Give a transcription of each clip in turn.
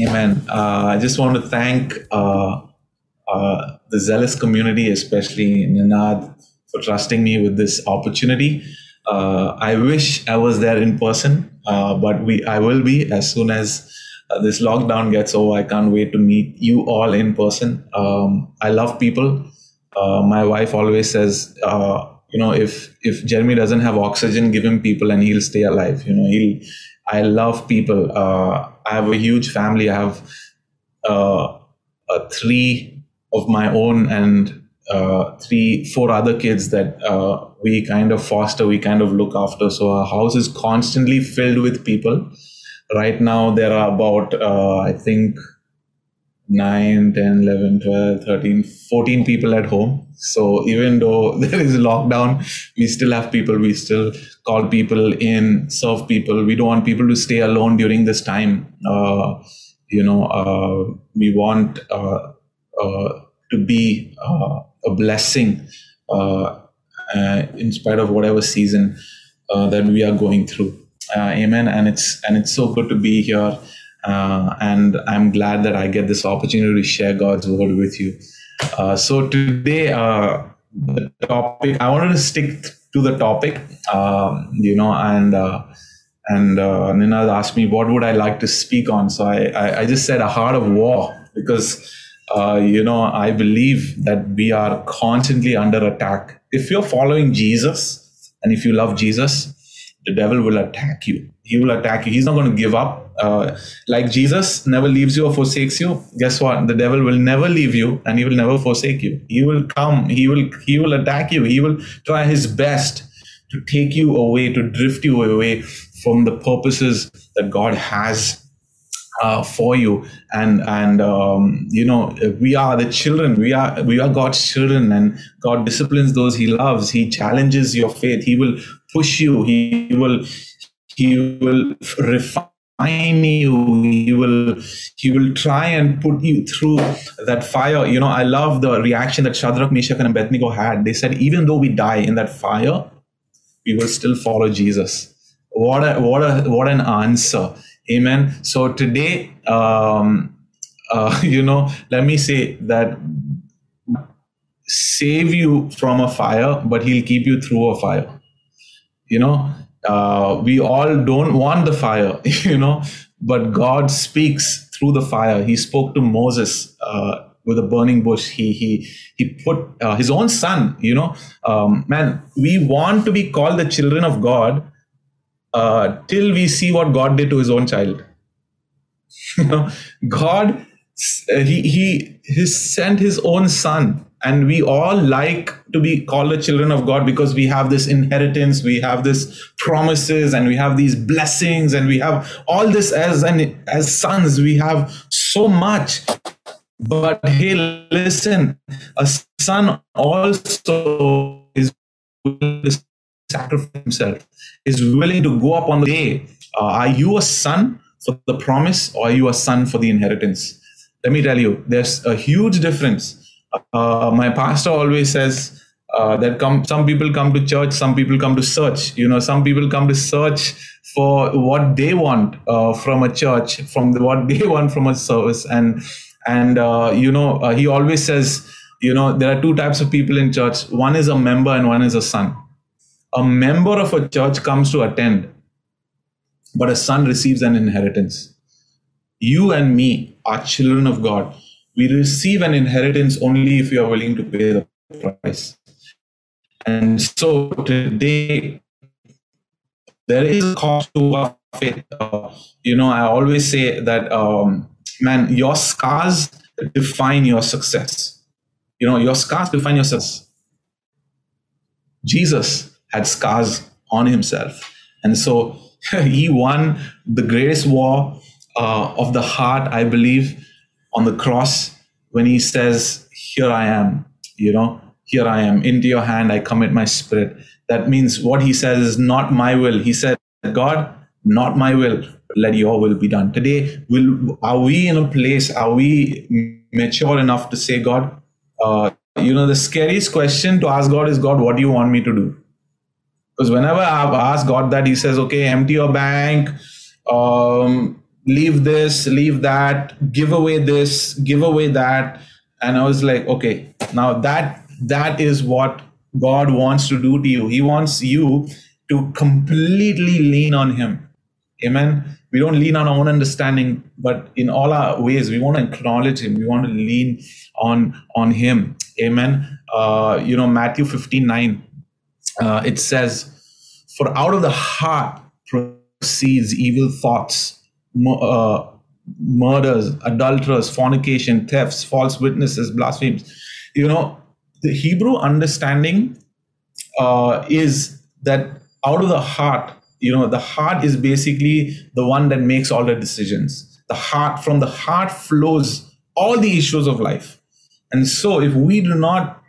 Amen. Uh, I just want to thank uh, uh, the zealous community, especially Ninad, for trusting me with this opportunity. Uh, I wish I was there in person, uh, but we I will be as soon as uh, this lockdown gets over. I can't wait to meet you all in person. Um, I love people. my wife always says, you know, if if Jeremy doesn't have oxygen, give him people and he'll stay alive. You know, he'll. I love people. I have a huge family. I have three of my own and uh, three, four other kids that uh, we kind of foster, we kind of look after. So our house is constantly filled with people. Right now, there are about, uh, I think, 9, 10, 11, 12, 13, 14 people at home. So even though there is lockdown, we still have people. We still call people in, serve people. We don't want people to stay alone during this time. Uh, you know, uh, we want uh, uh, to be uh, a blessing uh, in spite of whatever season that we are going through. amen. And it's and it's so good to be here. And I'm glad that I get this opportunity to share God's word with you. so today, the topic I wanted to stick to the topic, um, you know, and uh, and uh, asked me what would I like to speak on. So I, I, I just said a heart of war because uh, you know, I believe that we are constantly under attack. If you're following Jesus and if you love Jesus, the devil will attack you. He will attack you. He's not going to give up. Uh, like Jesus never leaves you or forsakes you. Guess what? The devil will never leave you and he will never forsake you. He will come. He will. He will attack you. He will try his best to take you away, to drift you away from the purposes that God has uh, for you and and um, you know we are the children we are we are god's children and god disciplines those he loves he challenges your faith he will push you he will he will refine you he will he will try and put you through that fire you know i love the reaction that shadrach meshach and abednego had they said even though we die in that fire we will still follow jesus what a what a what an answer Amen. So today, um, uh, you know, let me say that save you from a fire, but he'll keep you through a fire. You know, uh, we all don't want the fire, you know, but God speaks through the fire. He spoke to Moses uh, with a burning bush. He he he put uh, his own son. You know, um, man, we want to be called the children of God, uh, till we see what God did to His own child. you know, God, he he he sent His own Son, and we all like to be called the children of God because we have this inheritance, we have this promises, and we have these blessings, and we have all this as and as sons. We have so much. But hey, listen, a son also is willing to sacrifice himself, is willing to go up on the day. Uh, are you a son for the promise or are you a son for the inheritance? Let me tell you, there's a huge difference. Uh, my pastor always says uh, that come, some people come to church, some people come to search. You know, some people come to search for what they want uh, from a church, from the, what they want from a service, and and uh, you know, uh, he always says, you know, there are two types of people in church. One is a member and one is a son a member of a church comes to attend, but a son receives an inheritance. You and me are children of God. We receive an inheritance only if we are willing to pay the price. And so today, there is a cost to our faith. Uh, you know, I always say that, um, man, your scars define your success. You know, your scars define your success. Jesus had scars on himself. And so he won the greatest war uh, of the heart, I believe, on the cross when he says, Here I am, you know, here I am, into your hand I commit my spirit. That means what he says is not my will. He said, God, not my will, let your will be done. Today, will are we in a place, are we mature enough to say, God, uh, you know, the scariest question to ask God is, God, what do you want me to do? Because whenever I've asked God that, He says, okay, empty your bank, um, leave this, leave that, give away this, give away that. And I was like, okay, now that that is what God wants to do to you. He wants you to completely lean on Him. Amen. We don't lean on our own understanding, but in all our ways, we want to acknowledge Him. We want to lean on on Him. Amen. Uh, you know, Matthew 15 9, uh, it says, For out of the heart proceeds evil thoughts, uh, murders, adulterers, fornication, thefts, false witnesses, blasphemies. You know, the Hebrew understanding uh, is that out of the heart, you know, the heart is basically the one that makes all the decisions. The heart, from the heart flows all the issues of life. And so if we do not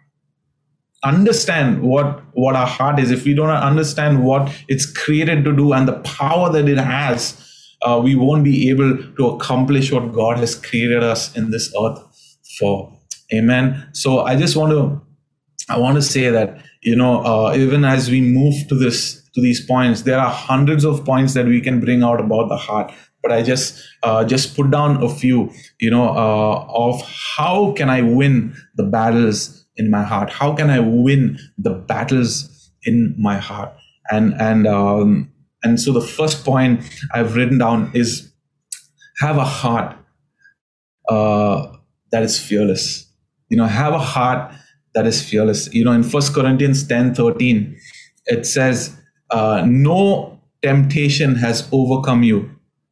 understand what what our heart is if we don't understand what it's created to do and the power that it has uh, we won't be able to accomplish what god has created us in this earth for amen so i just want to i want to say that you know uh, even as we move to this to these points there are hundreds of points that we can bring out about the heart but i just uh, just put down a few you know uh, of how can i win the battles in my heart? How can I win the battles in my heart? And and um, and so the first point I've written down is have a heart uh, that is fearless. You know, have a heart that is fearless. You know, in First Corinthians 10 13, it says, uh, No temptation has overcome you,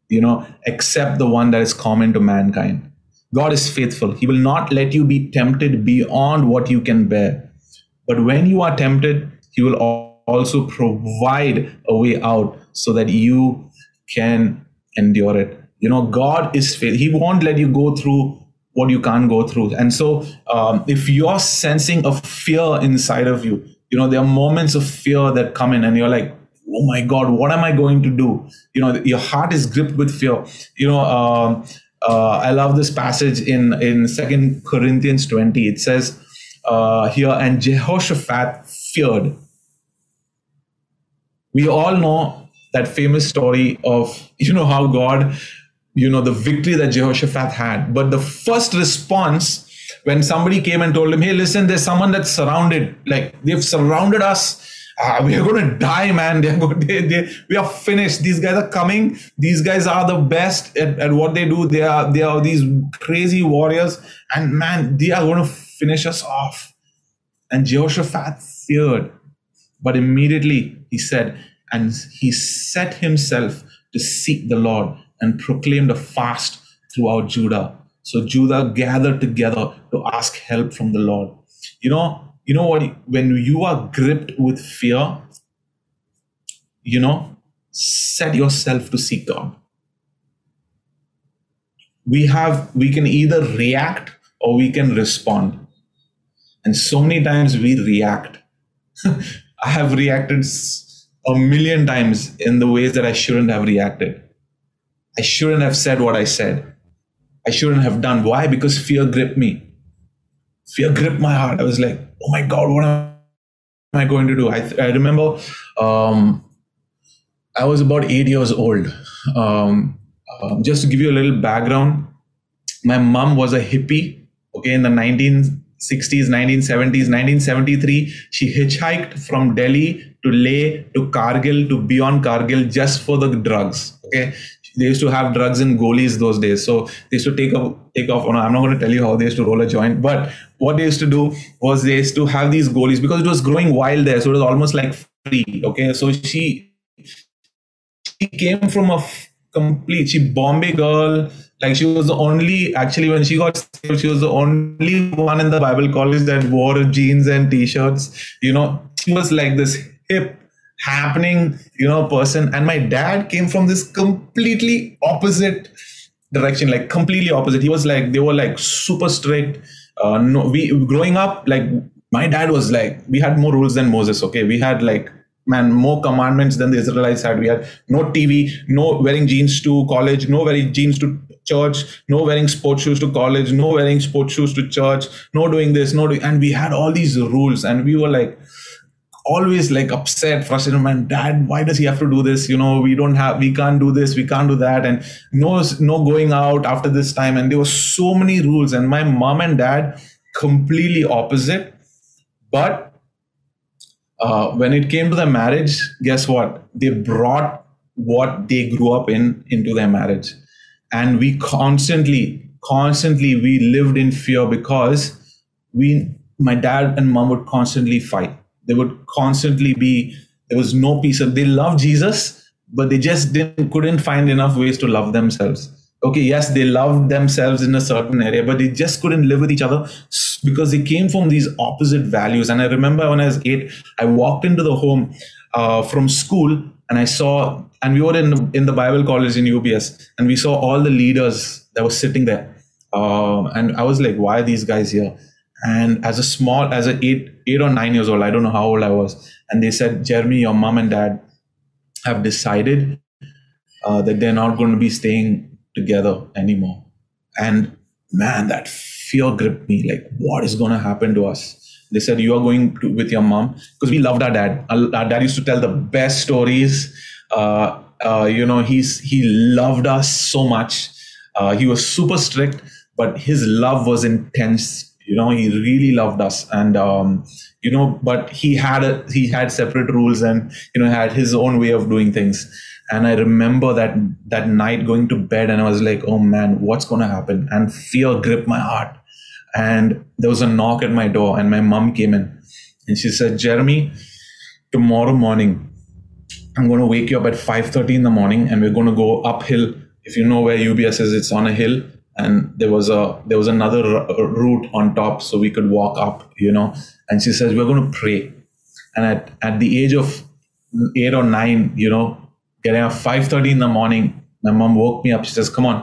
you know, except the one that is common to mankind. God is faithful. He will not let you be tempted beyond what you can bear. But when you are tempted, He will also provide a way out so that you can endure it. You know, God is faithful. He won't let you go through what you can't go through. And so, um, if you're sensing a fear inside of you, you know, there are moments of fear that come in, and you're like, oh my God, what am I going to do? You know, your heart is gripped with fear. You know, um, uh, I love this passage in in Second Corinthians twenty. It says uh, here, and Jehoshaphat feared. We all know that famous story of you know how God, you know the victory that Jehoshaphat had, but the first response when somebody came and told him, "Hey, listen, there's someone that's surrounded. Like they've surrounded us." ah, we are going to die, man. They're going, they, they, we are finished. These guys are coming. These guys are the best at, at what they do. They are they are these crazy warriors, and man, they are going to finish us off. And Jehoshaphat feared, but immediately he said, and he set himself to seek the Lord and proclaimed a fast throughout Judah. So Judah gathered together to ask help from the Lord. You know, you know what when you are gripped with fear you know set yourself to seek god we have we can either react or we can respond and so many times we react i have reacted a million times in the ways that i shouldn't have reacted. I shouldn't have said what i said. I shouldn't have done. Why? Because fear gripped me. Fear gripped my heart. I was like oh my god what am i going to do? I, I remember um, i was about eight years old. Um, um, just to give you a little background my mom was a hippie okay in the 1960s 1970s 1973 she hitchhiked from delhi to leh to kargil to beyond kargil just for the drugs okay they used to have drugs in goalies those days. So they used to take a take off. I'm not going to tell you how they used to roll a joint, but what they used to do was they used to have these goalies because it was growing wild there, so it was almost like free. Okay, so she she came from a complete she Bombay girl. Like she was the only actually when she got saved, she was the only one in the Bible college that wore jeans and t-shirts. You know, she was like this hip happening, you know, person. And my dad came from this completely opposite direction, like completely opposite. He was like, they were like super strict. Uh, no, we growing up, like my dad was like, we had more rules than Moses. Okay, we had like man more commandments than the Israelites had. We had no TV, no wearing jeans to college, no wearing jeans to church, no wearing sports shoes to college, no wearing sports shoes to church, no doing this, no doing, and we had all these rules, and we were like always like upset, frustrated. Man, dad, why does he have to do this? You know, we don't have, we can't do this, we can't do that, and no, no going out after this time. And there were so many rules, and my mom and dad completely opposite. But uh, when it came to the marriage, guess what? They brought what they grew up in into their marriage, and we constantly, constantly, we lived in fear because we, my dad and mom would constantly fight they would constantly be, there was no peace. They loved Jesus, but they just didn't, couldn't find enough ways to love themselves. Okay, yes, they loved themselves in a certain area, but they just couldn't live with each other because they came from these opposite values. And I remember when I was eight, I walked into the home uh, from school and I saw, and we were in, in the Bible college in UBS, and we saw all the leaders that were sitting there. Uh, and I was like, why are these guys here? And as a small, as a eight, eight or nine years old, I don't know how old I was, and they said, Jeremy, your mom and dad have decided uh, that they're not going to be staying together anymore. And man, that fear gripped me. Like, what is going to happen to us? They said, you are going to, with your mom because we loved our dad. Our, our, dad used to tell the best stories. Uh, uh, you know, he's he loved us so much. Uh, he was super strict, but his love was intense you know he really loved us and um, you know but he had a, he had separate rules and you know had his own way of doing things and i remember that that night going to bed and i was like oh man what's going to happen? And fear gripped my heart. And there was a knock at my door and my mom came in and she said jeremy tomorrow morning i'm going to wake you up at 5.30 in the morning and we're going to go uphill. If you know where ubs is it's on a hill. And there was a there was another route on top so we could walk up you know. And she says we're going to pray. And at, at the age of eight or nine you know getting up 5.30 in the morning my mom woke me up she says come on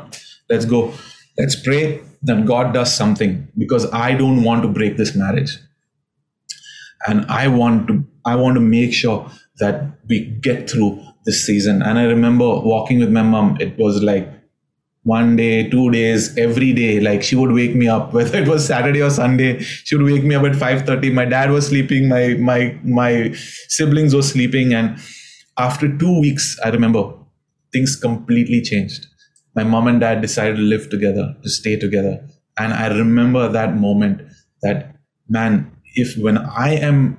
let's go let's pray that god does something because i don't want to break this marriage and i want to i want to make sure that we get through this season and i remember walking with my mom it was like one day, two days, every day. Like she would wake me up, whether it was Saturday or Sunday. She would wake me up at 5:30. My dad was sleeping, my my my siblings were sleeping. And after two weeks, I remember things completely changed. My mom and dad decided to live together, to stay together. And I remember that moment that man, if when I am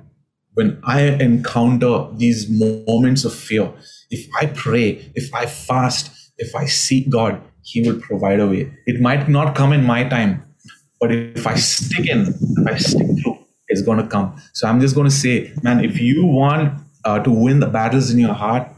when I encounter these moments of fear, if I pray, if I fast, if I seek God, he will provide a way. It might not come in my time, but if I stick in, if I stick through, it's going to come. So I'm just going to say, man, if you want uh, to win the battles in your heart,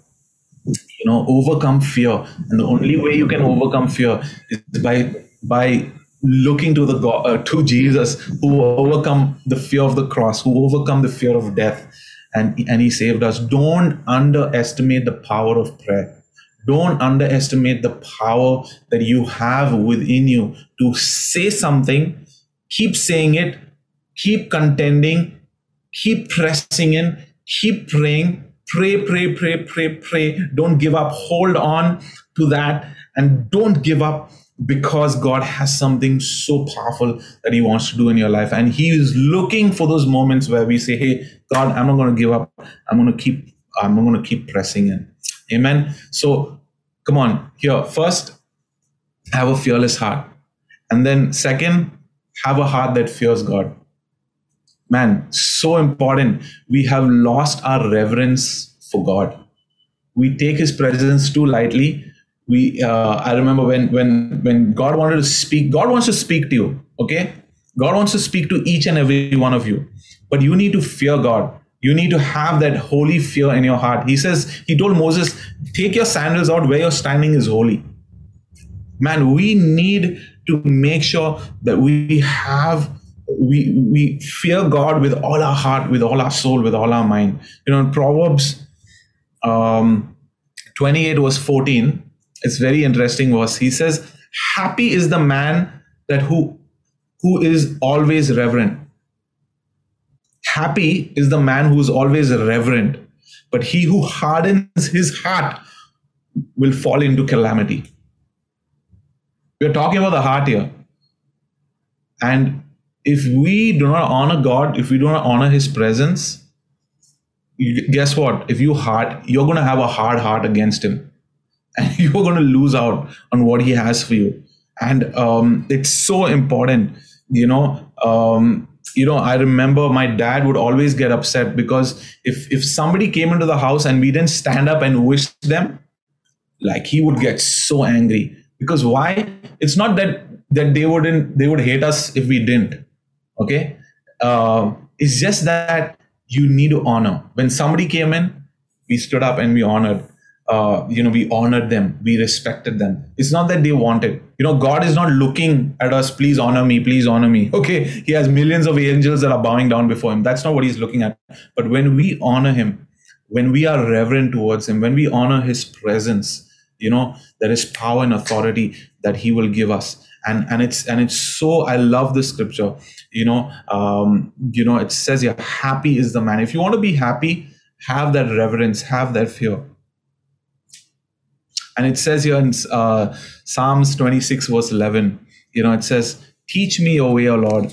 you know, overcome fear, and the only way you can overcome fear is by by looking to the God, uh, to Jesus, who overcome the fear of the cross, who overcome the fear of death, and and He saved us. Don't underestimate the power of prayer. Don't underestimate the power that you have within you to say something, keep saying it, keep contending, keep pressing in, keep praying, pray, pray, pray, pray, pray. Don't give up. Hold on to that and don't give up because God has something so powerful that He wants to do in your life. And He is looking for those moments where we say, Hey, God, I'm not going to give up. I'm going to keep, I'm going to keep pressing in. Amen. So come on, here, first, have a fearless heart. And then, second, have a heart that fears God. Man, so important. We have lost our reverence for God. We take His presence too lightly. We, uh, I remember when when when God wanted to speak. God wants to speak to you. Okay, God wants to speak to each and every one of you, but you need to fear God. You need to have that holy fear in your heart. He says, He told Moses, take your sandals out where you're standing is holy. Man, we need to make sure that we have we we fear God with all our heart, with all our soul, with all our mind. You know, in Proverbs um, 28 verse 14, it's very interesting verse. He says, Happy is the man that who who is always reverent Happy is the man who is always reverent, but he who hardens his heart will fall into calamity. We're talking about the heart here. And if we do not honor God, if we do not honor his presence, you, guess what? If you hard, you're going to have a hard heart against him, and you're going to lose out on what he has for you. And um, it's so important, you know. Um, you know, I remember my dad would always get upset because if if somebody came into the house and we didn't stand up and wish them, like he would get so angry. Because why? It's not that that they wouldn't they would hate us if we didn't. Okay, uh, it's just that you need to honor. When somebody came in, we stood up and we honored. Uh, you know, we honored them, we respected them. It's not that they wanted. You know, God is not looking at us, please honor me, please honor me. Okay, He has millions of angels that are bowing down before Him. That's not what He's looking at. But when we honor Him, when we are reverent towards Him, when we honor His presence, you know, there is power and authority that He will give us. And, and it's and it's so I love this scripture. You know um, you know it says yeah happy is the man. If you want to be happy have that reverence have that fear. And it says here in uh, psalms 26 verse 11 you know it says teach me your way o lord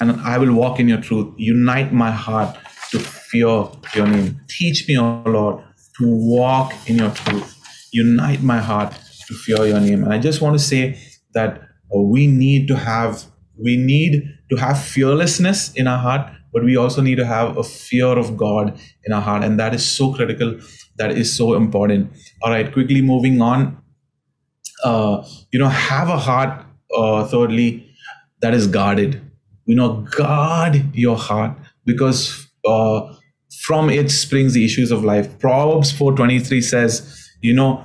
and i will walk in your truth. Unite my heart to fear your name. Teach me o lord to walk in your truth. Unite my heart to fear your name. And i just want to say that uh, we need to have we need to have fearlessness in our heart but we also need to have a fear of god in our heart. And that is so critical. That is so important. All right quickly moving on. Uh, you know have a heart uh, thirdly that is guarded. You know guard your heart because uh, from it springs the issues of life. Proverbs 423 says you know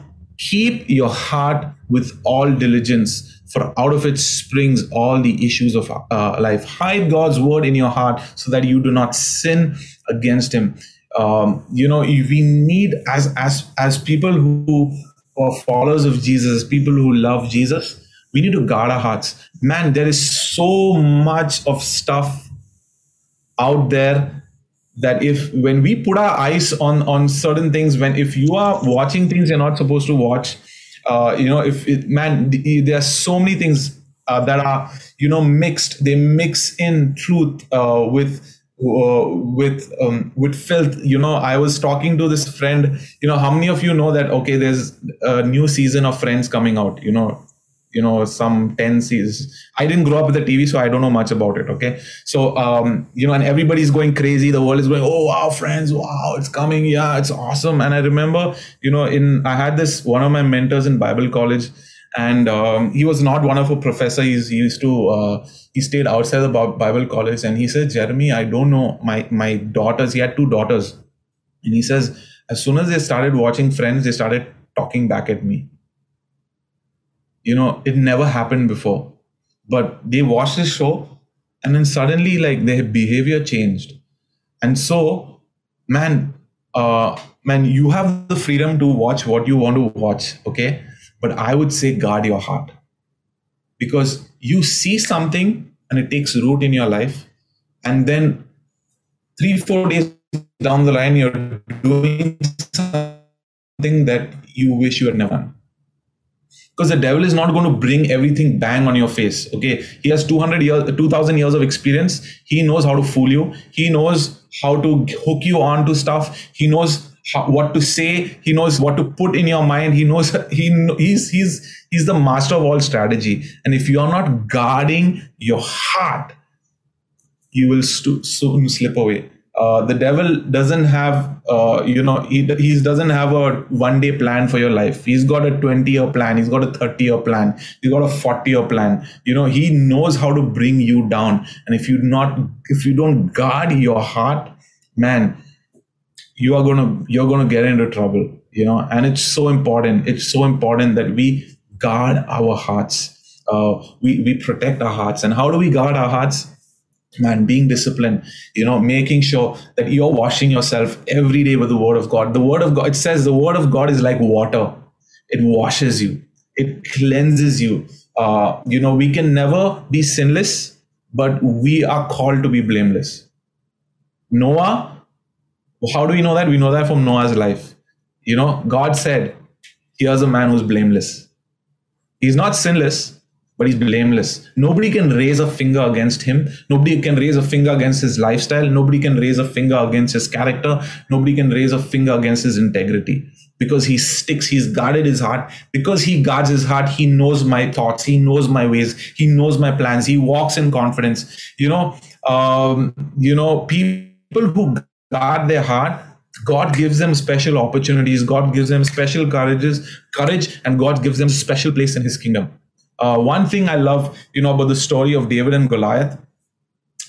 keep your heart with all diligence for out of it springs all the issues of uh, life. Hide God's word in your heart so that you do not sin against Him. Um, you know, we need as as as people who are followers of Jesus, people who love Jesus, we need to guard our hearts. Man, there is so much of stuff out there that if when we put our eyes on on certain things, when if you are watching things you're not supposed to watch uh, you know if it, man there are so many things uh, that are you know mixed. They mix in truth uh, with uh, with um, with filth. You know i was talking to this friend you know how many of you know that okay there's a new season of friends coming out you know you know some 10 seasons i didn't grow up with the tv so i don't know much about it okay? So um you know and everybody's going crazy. The world is going oh wow friends wow it's coming. Yeah it's awesome. And i remember you know in i had this one of my mentors in bible college and um, he was not one of a professor. He's he used to uh, he stayed outside the bible college and he said jeremy i don't know. My my daughters he had two daughters. And he says as soon as they started watching friends they started talking back at me you know it never happened before. But they watched this show and then suddenly like their behavior changed. And so man uh man you have the freedom to watch what you want to watch okay? But i would say guard your heart. Because you see something and it takes root in your life and then three four days down the line you're doing something that you wish you had never done because the devil is not going to bring everything bang on your face okay? He has 200 years 2000 years of experience. He knows how to fool you. He knows how to hook you on to stuff. He knows how, what to say. He knows what to put in your mind. He knows he he's he's he's the master of all strategy. And if you're not guarding your heart you will st- soon slip away uh, the devil doesn't have uh, you know he, he doesn't have a one day plan for your life. He's got a 20 year plan. He's got a 30 year plan. He's got a 40 year plan. You know he knows how to bring you down. And if you not if you don't guard your heart man you are gonna you're gonna get into trouble you know? And it's so important. It's so important that we guard our hearts. Uh, we we protect our hearts. And how do we guard our hearts man being disciplined you know making sure that you're washing yourself every day with the word of god. The word of god it says the word of god is like water. It washes you. It cleanses you. Uh, you know we can never be sinless but we are called to be blameless. Noah how do we know that? We know that from noah's life. You know god said here's a man who's blameless. He's not sinless but he's blameless. Nobody can raise a finger against him. Nobody can raise a finger against his lifestyle. Nobody can raise a finger against his character. Nobody can raise a finger against his integrity because he sticks, he's guarded his heart. Because he guards his heart, he knows my thoughts, he knows my ways, he knows my plans, he walks in confidence. You know, um, you know, people who guard their heart God gives them special opportunities. God gives them special courages, courage, and God gives them special place in His kingdom. Uh, one thing I love, you know, about the story of David and Goliath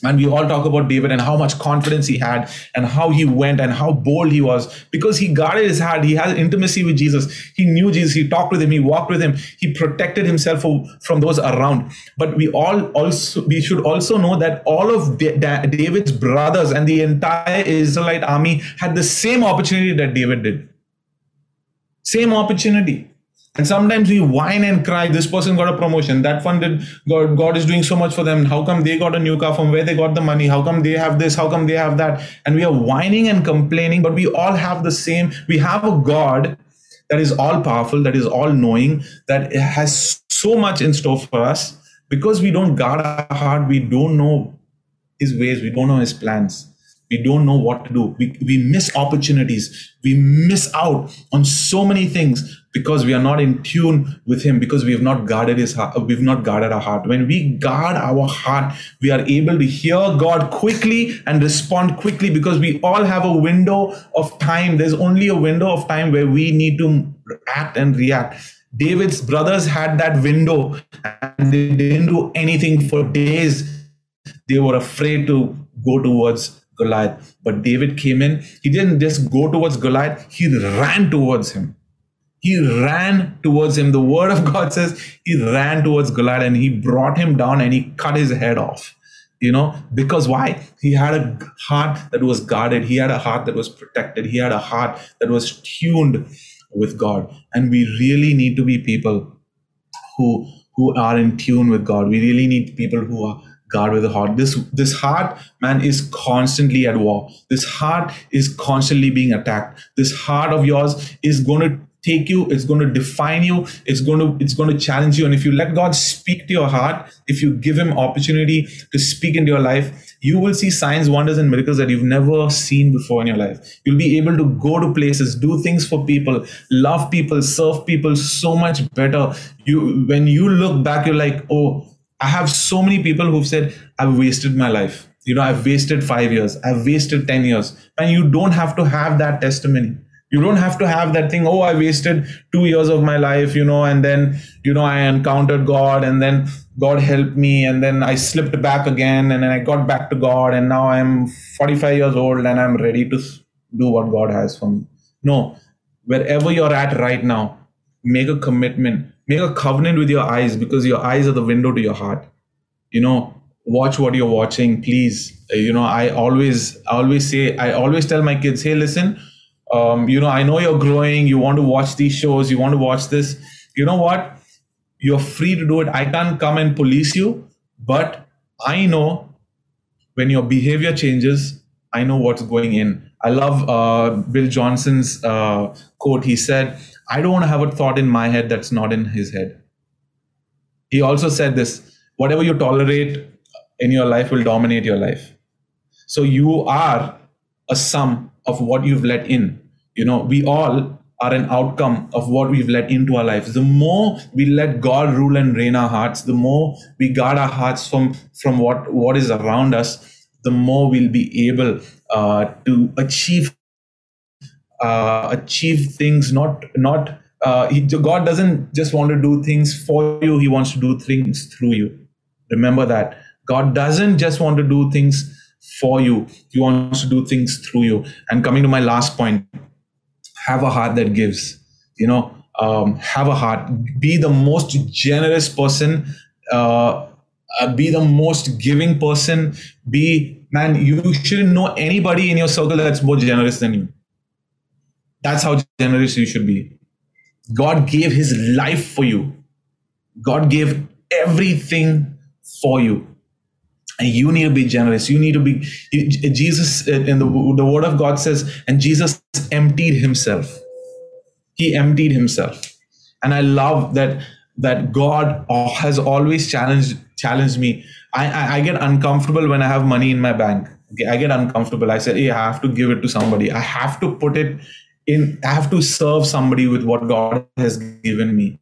and we all talk about David and how much confidence he had and how he went and how bold he was because he guarded his heart. He had intimacy with Jesus. He knew Jesus. He talked with him. He walked with him. He protected himself from those around. But we all also, we should also know that all of David's brothers and the entire Israelite army had the same opportunity that David did. Same opportunity. And sometimes we whine and cry, this person got a promotion, that funded, God, God is doing so much for them. How come they got a new car? From where they got the money? How come they have this? How come they have that? And we are whining and complaining, but we all have the same. We have a God that is all powerful, that is all knowing, that has so much in store for us. Because we don't guard our heart, we don't know his ways, we don't know his plans we don't know what to do. We, we miss opportunities. We miss out on so many things because we are not in tune with him because we have not guarded his heart uh, we've not guarded our heart. When we guard our heart we are able to hear god quickly and respond quickly because we all have a window of time. There's only a window of time where we need to act and react. David's brothers had that window and they didn't do anything for days. They were afraid to go towards Goliath. But David came in. He didn't just go towards Goliath, he ran towards him. He ran towards him. The word of God says he ran towards Goliath and he brought him down and he cut his head off. You know, because why? He had a heart that was guarded. He had a heart that was protected. He had a heart that was tuned with God. And we really need to be people who who are in tune with God. We really need people who are guard with the heart. This this heart, man, is constantly at war. This heart is constantly being attacked. This heart of yours is going to take you it's going to define you it's going to it's going to challenge you and if you let god speak to your heart if you give him opportunity to speak into your life you will see signs wonders and miracles that you've never seen before in your life you'll be able to go to places do things for people love people serve people so much better you when you look back you're like oh I have so many people who've said, I've wasted my life. You know, I've wasted five years. I've wasted 10 years. And you don't have to have that testimony. You don't have to have that thing, oh, I wasted two years of my life, you know, and then, you know, I encountered God and then God helped me and then I slipped back again and then I got back to God and now I'm 45 years old and I'm ready to do what God has for me. No, wherever you're at right now, make a commitment make a covenant with your eyes because your eyes are the window to your heart. You know watch what you're watching please. Uh, you know i always I always say i always tell my kids hey listen um, you know i know you're growing. You want to watch these shows. You want to watch this. You know what? You're free to do it. I can't come and police you but i know when your behavior changes i know what's going in. I love uh, bill johnson's uh, quote. He said I don't want to have a thought in my head that's not in his head. He also said this whatever you tolerate in your life will dominate your life. So you are a sum of what you've let in. You know, we all are an outcome of what we've let into our lives. The more we let God rule and reign our hearts, the more we guard our hearts from from what what is around us, the more we'll be able uh, to achieve achieve things not not uh, he, god doesn't just want to do things for you he wants to do things through you. Remember that. God doesn't just want to do things for you he wants to do things through you. And coming to my last point have a heart that gives. You know um, have a heart. Be the most generous person uh, uh, be the most giving person. Be man you shouldn't know anybody in your circle that's more generous than you that's how generous you should be. God gave his life for you. God gave everything for you. And you need to be generous. You need to be, Jesus, uh, in the, the word of God says, and Jesus emptied himself. He emptied himself. And I love that that God has always challenged challenged me. I, I, I get uncomfortable when I have money in my bank. Okay, I get uncomfortable. I say, hey, I have to give it to somebody. I have to put it in. I have to serve somebody with what God has given me.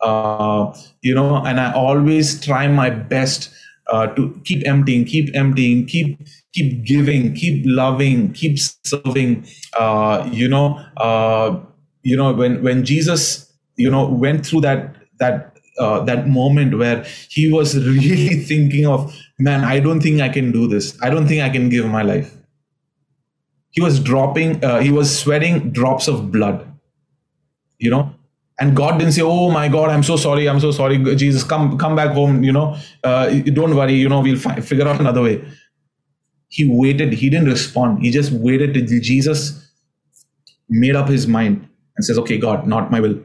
Uh, you know, and I always try my best uh, to keep emptying, keep emptying, keep keep giving, keep loving, keep serving. Uh, you know, uh, you know when when Jesus, you know, went through that that uh, that moment where he was really thinking of, man, I don't think I can do this. I don't think I can give my life. He was dropping, uh, he was sweating drops of blood. You know, and god didn't say oh my god i'm so sorry i'm so sorry. Jesus come come back home you know? Uh, don't worry you know we'll fi- figure out another way. He waited he didn't respond. He just waited till jesus made up his mind and says okay god not my will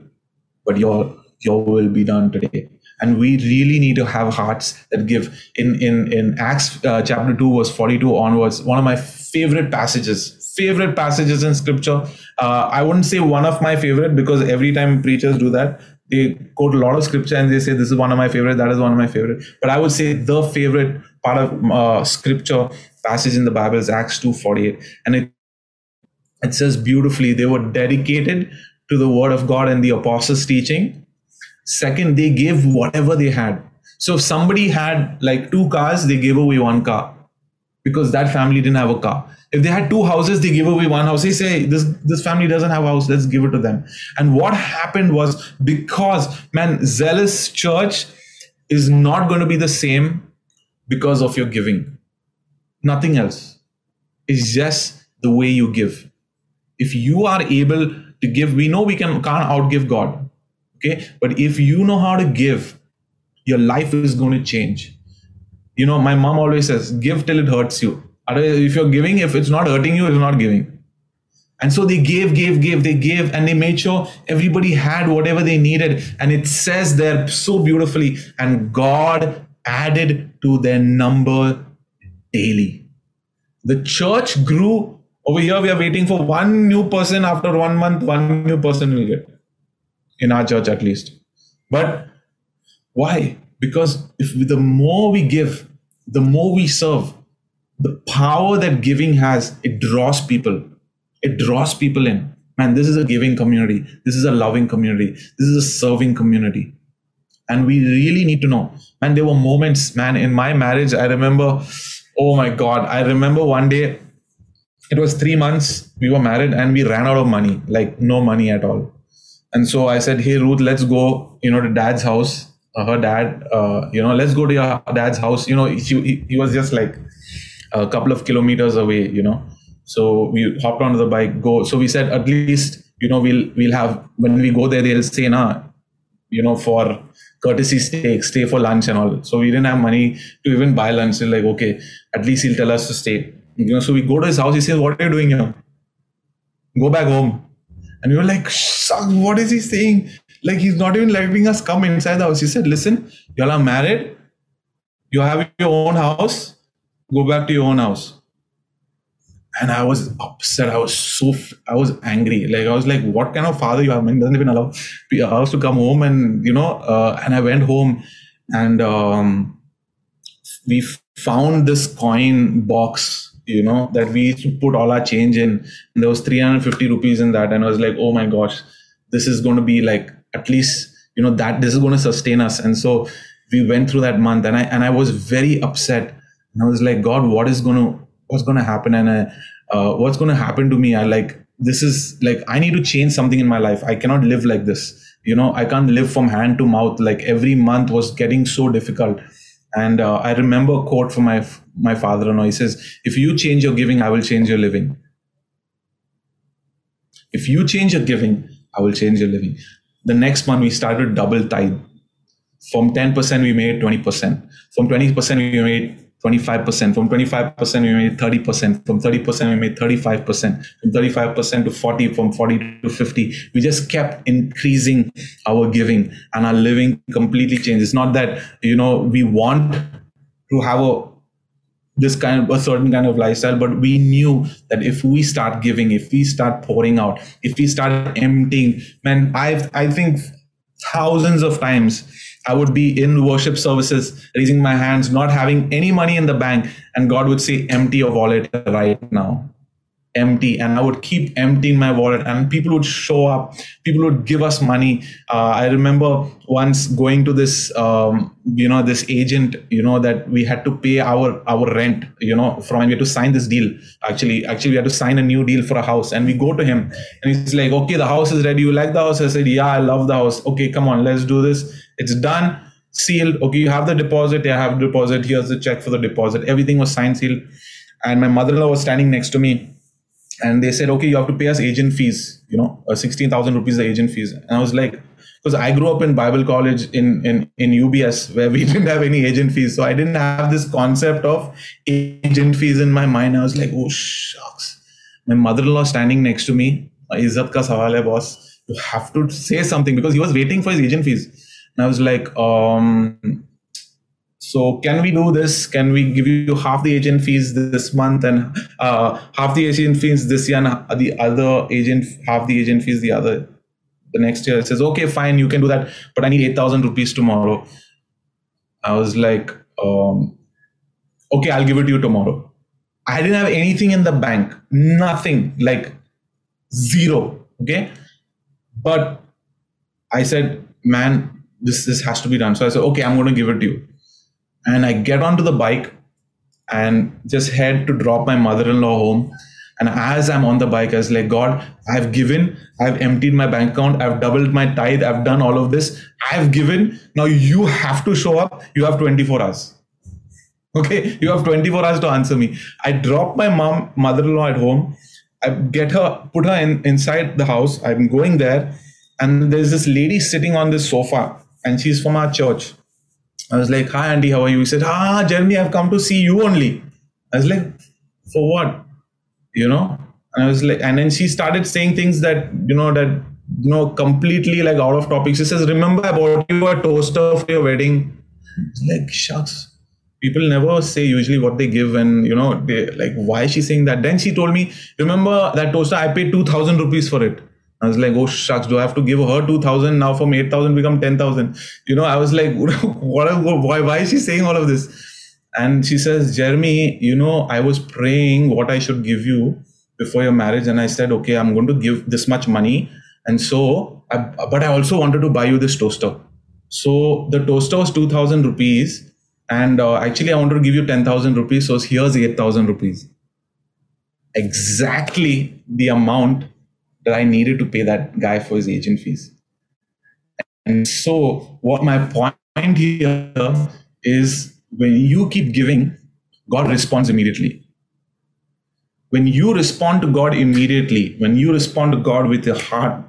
but your your will be done today. And we really need to have hearts that give. In in in acts uh, chapter 2 verse 42 onwards one of my favorite passages favorite passages in scripture. Uh, I wouldn't say one of my favorite because every time preachers do that, they quote a lot of scripture and they say this is one of my favorite, that is one of my favorite. But I would say the favorite part of uh, scripture passage in the Bible is Acts 2:48, and it it says beautifully they were dedicated to the word of God and the apostles' teaching. Second, they gave whatever they had. So if somebody had like two cars, they gave away one car because that family didn't have a car. If they had two houses, they give away one house. They say this this family doesn't have a house. Let's give it to them. And what happened was because man, zealous church is not going to be the same because of your giving. Nothing else. It's just the way you give. If you are able to give, we know we can can't outgive God. Okay, but if you know how to give, your life is going to change. You know, my mom always says, "Give till it hurts you." if you're giving, if it's not hurting you, you're not giving. And so they gave, gave, gave, they gave, and they made sure everybody had whatever they needed. And it says there so beautifully, and God added to their number daily. The church grew. Over here, we are waiting for one new person after one month, one new person will get. In our church, at least. But why? Because if the more we give, the more we serve, the power that giving has, it draws people. It draws people in. Man, this is a giving community. This is a loving community. This is a serving community. And we really need to know. Man, there were moments, man, in my marriage, I remember, oh my God, I remember one day, it was three months, we were married and we ran out of money, like no money at all. And so I said, hey, Ruth, let's go, you know, to dad's house. Uh, her dad, uh, you know, let's go to your dad's house. You know, he, he, was just like, a couple of kilometers away you know. So we hopped onto the bike go. So we said at least you know we'll we'll have when we go there they'll say nah you know for courtesy stay stay for lunch and all. So we didn't have money to even buy lunch. So like okay at least he'll tell us to stay. You know so we go to his house. He says what are you doing here? Go back home. And we were like what is he saying like he's not even letting us come inside the house he said listen y'all are married you have your own house go back to your own house and I was upset. I was so I was angry. Like I was like, what kind of father you have? Man doesn't even allow us to come home, and you know. Uh, and I went home, and um, we found this coin box, you know, that we used to put all our change in. And there was 350 rupees in that, and I was like, oh my gosh, this is going to be like at least you know that this is going to sustain us. And so we went through that month, and I and I was very upset and I was like, God, what is gonna what's gonna happen? And I, uh, what's gonna happen to me? I like this is like I need to change something in my life. I cannot live like this. You know, I can't live from hand to mouth. Like every month was getting so difficult. And uh, I remember a quote from my my father-in-law. He says, "If you change your giving, I will change your living. If you change your giving, I will change your living." The next month we started double tithe. From 10% we made 20%. From 20% we made 25%. From 25%, we made 30%. From 30%, we made 35%. From 35% to 40, from 40 to 50. We just kept increasing our giving and our living completely changed. It's not that, you know, we want to have a this kind of a certain kind of lifestyle but we knew that if we start giving if we start pouring out if we start emptying man i i think thousands of times I would be in worship services, raising my hands, not having any money in the bank, and God would say, Empty your wallet right now empty and i would keep emptying my wallet and people would show up people would give us money. Uh, i remember once going to this um, you know this agent you know that we had to pay our our rent you know from we had to sign this deal. Actually actually we had to sign a new deal for a house and we go to him and he's like okay the house is ready. You like the house? I said yeah i love the house. Okay come on let's do this. It's done sealed. Okay you have the deposit. I have deposit. Here's the check for the deposit. Everything was signed sealed and my mother-in-law was standing next to me and they said, okay, you have to pay us agent fees, you know, uh, 16,000 rupees the agent fees. And I was like, because I grew up in Bible college in, in, in UBS where we didn't have any agent fees. So I didn't have this concept of agent fees in my mind. I was like, oh, shucks. My mother-in-law standing next to me, Izzat ka sawal hai, boss. You have to say something because he was waiting for his agent fees. And I was like, um, so can we do this? Can we give you half the agent fees this month and uh, half the agent fees this year and the other agent half the agent fees the other the next year? It says okay, fine, you can do that, but I need eight thousand rupees tomorrow. I was like, um, okay, I'll give it to you tomorrow. I didn't have anything in the bank, nothing, like zero. Okay, but I said, man, this this has to be done. So I said, okay, I'm going to give it to you and I get onto the bike and just head to drop my mother-in-law home. And as I'm on the bike, I was like, God, I've given, I've emptied my bank account, I've doubled my tithe, I've done all of this, I've given. Now you have to show up. You have 24 hours. Okay, you have 24 hours to answer me. I drop my mom, mother-in-law at home. I get her, put her in, inside the house. I'm going there, and there's this lady sitting on this sofa, and she's from our church. I was like, Hi, Aunty, how are you? He said, Ah, Jeremy, I've come to see you only. I was like, For what? You know? And I was like, and then she started saying things that, you know, that, you know, completely like out of topic. She says, Remember, I bought you a toaster for your wedding. It's like, shucks. People never say usually what they give, and you know, they like, why is she saying that? Then she told me, Remember that toaster, I paid 2000 rupees for it. I was like, oh shucks, do I have to give her 2000 now from 8000 become 10,000? You know, I was like, what, why, why is she saying all of this? And she says, Jeremy, you know, I was praying what I should give you before your marriage. And I said, okay, I'm going to give this much money. And so, I, but I also wanted to buy you this toaster. So the toaster was 2000 rupees. And uh, actually, I wanted to give you 10,000 rupees. So here's 8,000 rupees. Exactly the amount that I needed to pay that guy for his agent fees. And so, what my point here is when you keep giving, God responds immediately. When you respond to God immediately, when you respond to God with your heart,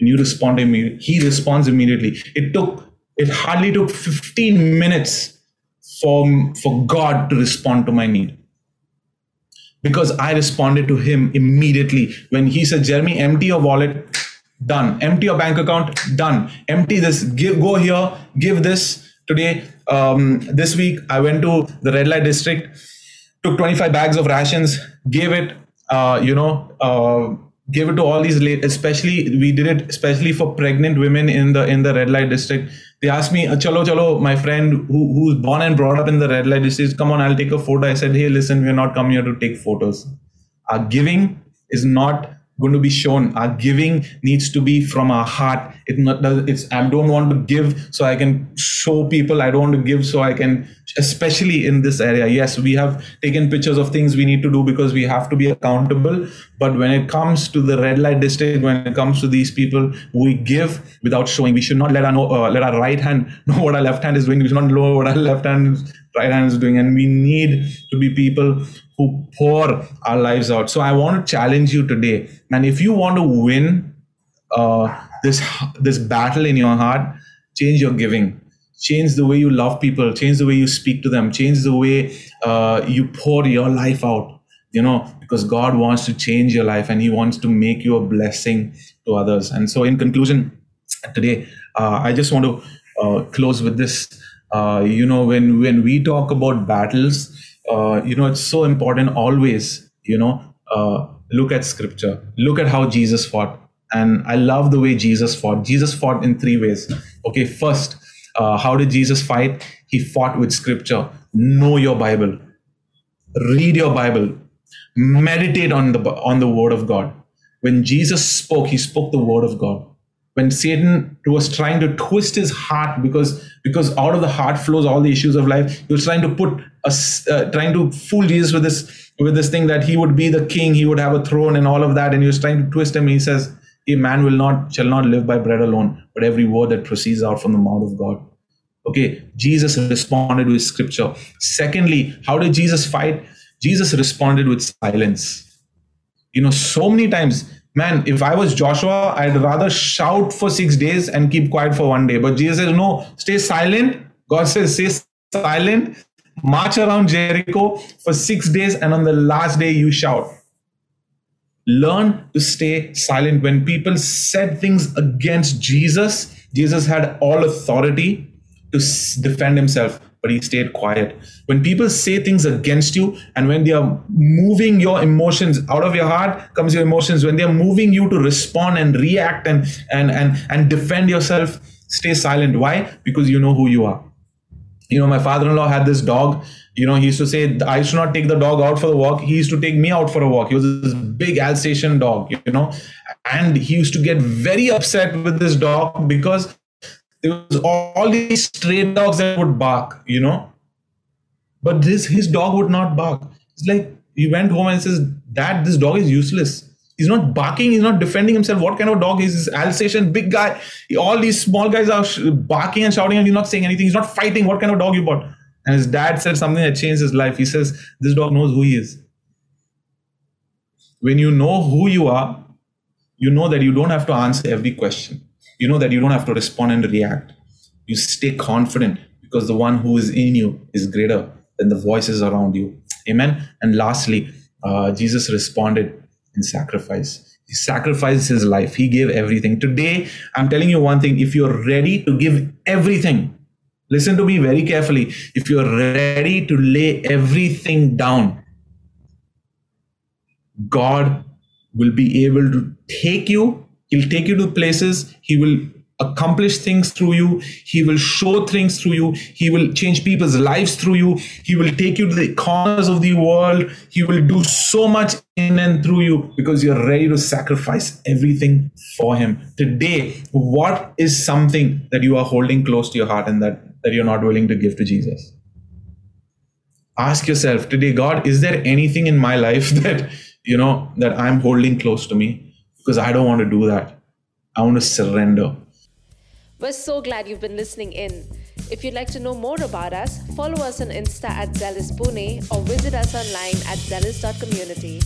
when you respond immediately, He responds immediately. It took, it hardly took 15 minutes for, for God to respond to my need because I responded to him immediately when he said, Jeremy, empty your wallet, done. Empty your bank account, done. Empty this, give, go here, give this. Today, um, this week, I went to the red light district, took 25 bags of rations, gave it, uh, you know, uh, gave it to all these late, especially we did it especially for pregnant women in the in the red light district they asked me uh, chalo chalo my friend who, who's born and brought up in the red light district come on i'll take a photo i said hey listen we're not coming here to take photos. Our giving is not going to be shown. Our giving needs to be from our heart. It not, it's I don't want to give so I can show people. I don't want to give so I can, especially in this area. Yes, we have taken pictures of things we need to do because we have to be accountable. But when it comes to the red light district, when it comes to these people, we give without showing. We should not let our uh, let our right hand know what our left hand is doing. We should not know what our left hand right hand is doing, and we need to be people who pour our lives out. So I want to challenge you today. And if you want to win uh, this this battle in your heart, change your giving. Change the way you love people. Change the way you speak to them. Change the way uh, you pour your life out. You know, because God wants to change your life and He wants to make you a blessing to others. And so, in conclusion, today, uh, I just want to uh, close with this. Uh, you know, when when we talk about battles, uh, you know, it's so important always, you know, uh, look at scripture, look at how Jesus fought And I love the way Jesus fought. Jesus fought in three ways. Okay, first, uh, how did Jesus fight? He fought with scripture. Know your Bible. Read your Bible. Meditate on the on the word of God. When Jesus spoke, he spoke the word of God when Satan was trying to twist his heart because because out of the heart flows all the issues of life. He was trying to put uh, trying to fool Jesus with this with this thing that he would be the king, he would have a throne and all of that, and he was trying to twist him. He says, "A man will not shall not live by bread alone, but every word that proceeds out from the mouth of God." Okay, Jesus responded with scripture. Secondly, how did Jesus fight? Jesus responded with silence. You know, so many times man, if I was Joshua, I'd rather shout for six days and keep quiet for one day. But Jesus says, no, stay silent. God says, stay silent, march around Jericho for six days, and on the last day, you shout. Learn to stay silent. When people said things against Jesus, Jesus had all authority to defend himself but he stayed quiet. When people say things against you and when they are moving your emotions out of your heart comes your emotions, when they are moving you to respond and react and and and and defend yourself, stay silent. Why? Because you know who you are. You know, my father-in-law had this dog. You know, he used to say, I should not take the dog out for the walk. He used to take me out for a walk. He was this big Alsatian dog, you know, and he used to get very upset with this dog because there was all these stray dogs that would bark, you know. But this his dog would not bark. It's like he went home and says, Dad, this dog is useless. He's not barking, he's not defending himself. What kind of dog is this Alsatian big guy? All these small guys are barking and shouting, and he's not saying anything. He's not fighting. What kind of dog you bought? And his dad said something that changed his life. He says, This dog knows who he is. When you know who you are, you know that you don't have to answer every question you know that you don't have to respond and react. You stay confident because the one who is in you is greater than the voices around you. Amen. And lastly, uh, Jesus responded in sacrifice. He sacrificed his life. He gave everything. Today, I'm telling you one thing if you're ready to give everything, listen to me very carefully. If you're ready to lay everything down, God will be able to take you He'll take you to places. He will accomplish things through you. He will show things through you. He will change people's lives through you. He will take you to the corners of the world. He will do so much in and through you because you're ready to sacrifice everything for Him. Today, what is something that you are holding close to your heart and that, that you're not willing to give to Jesus? Ask yourself today, God, is there anything in my life that, you know, that I'm holding close to me? because I don't want to do that. I want to surrender. We're so glad you've been listening in. If you'd like to know more about us, follow us on Insta at Zealous Pune or visit us online at zealous.community.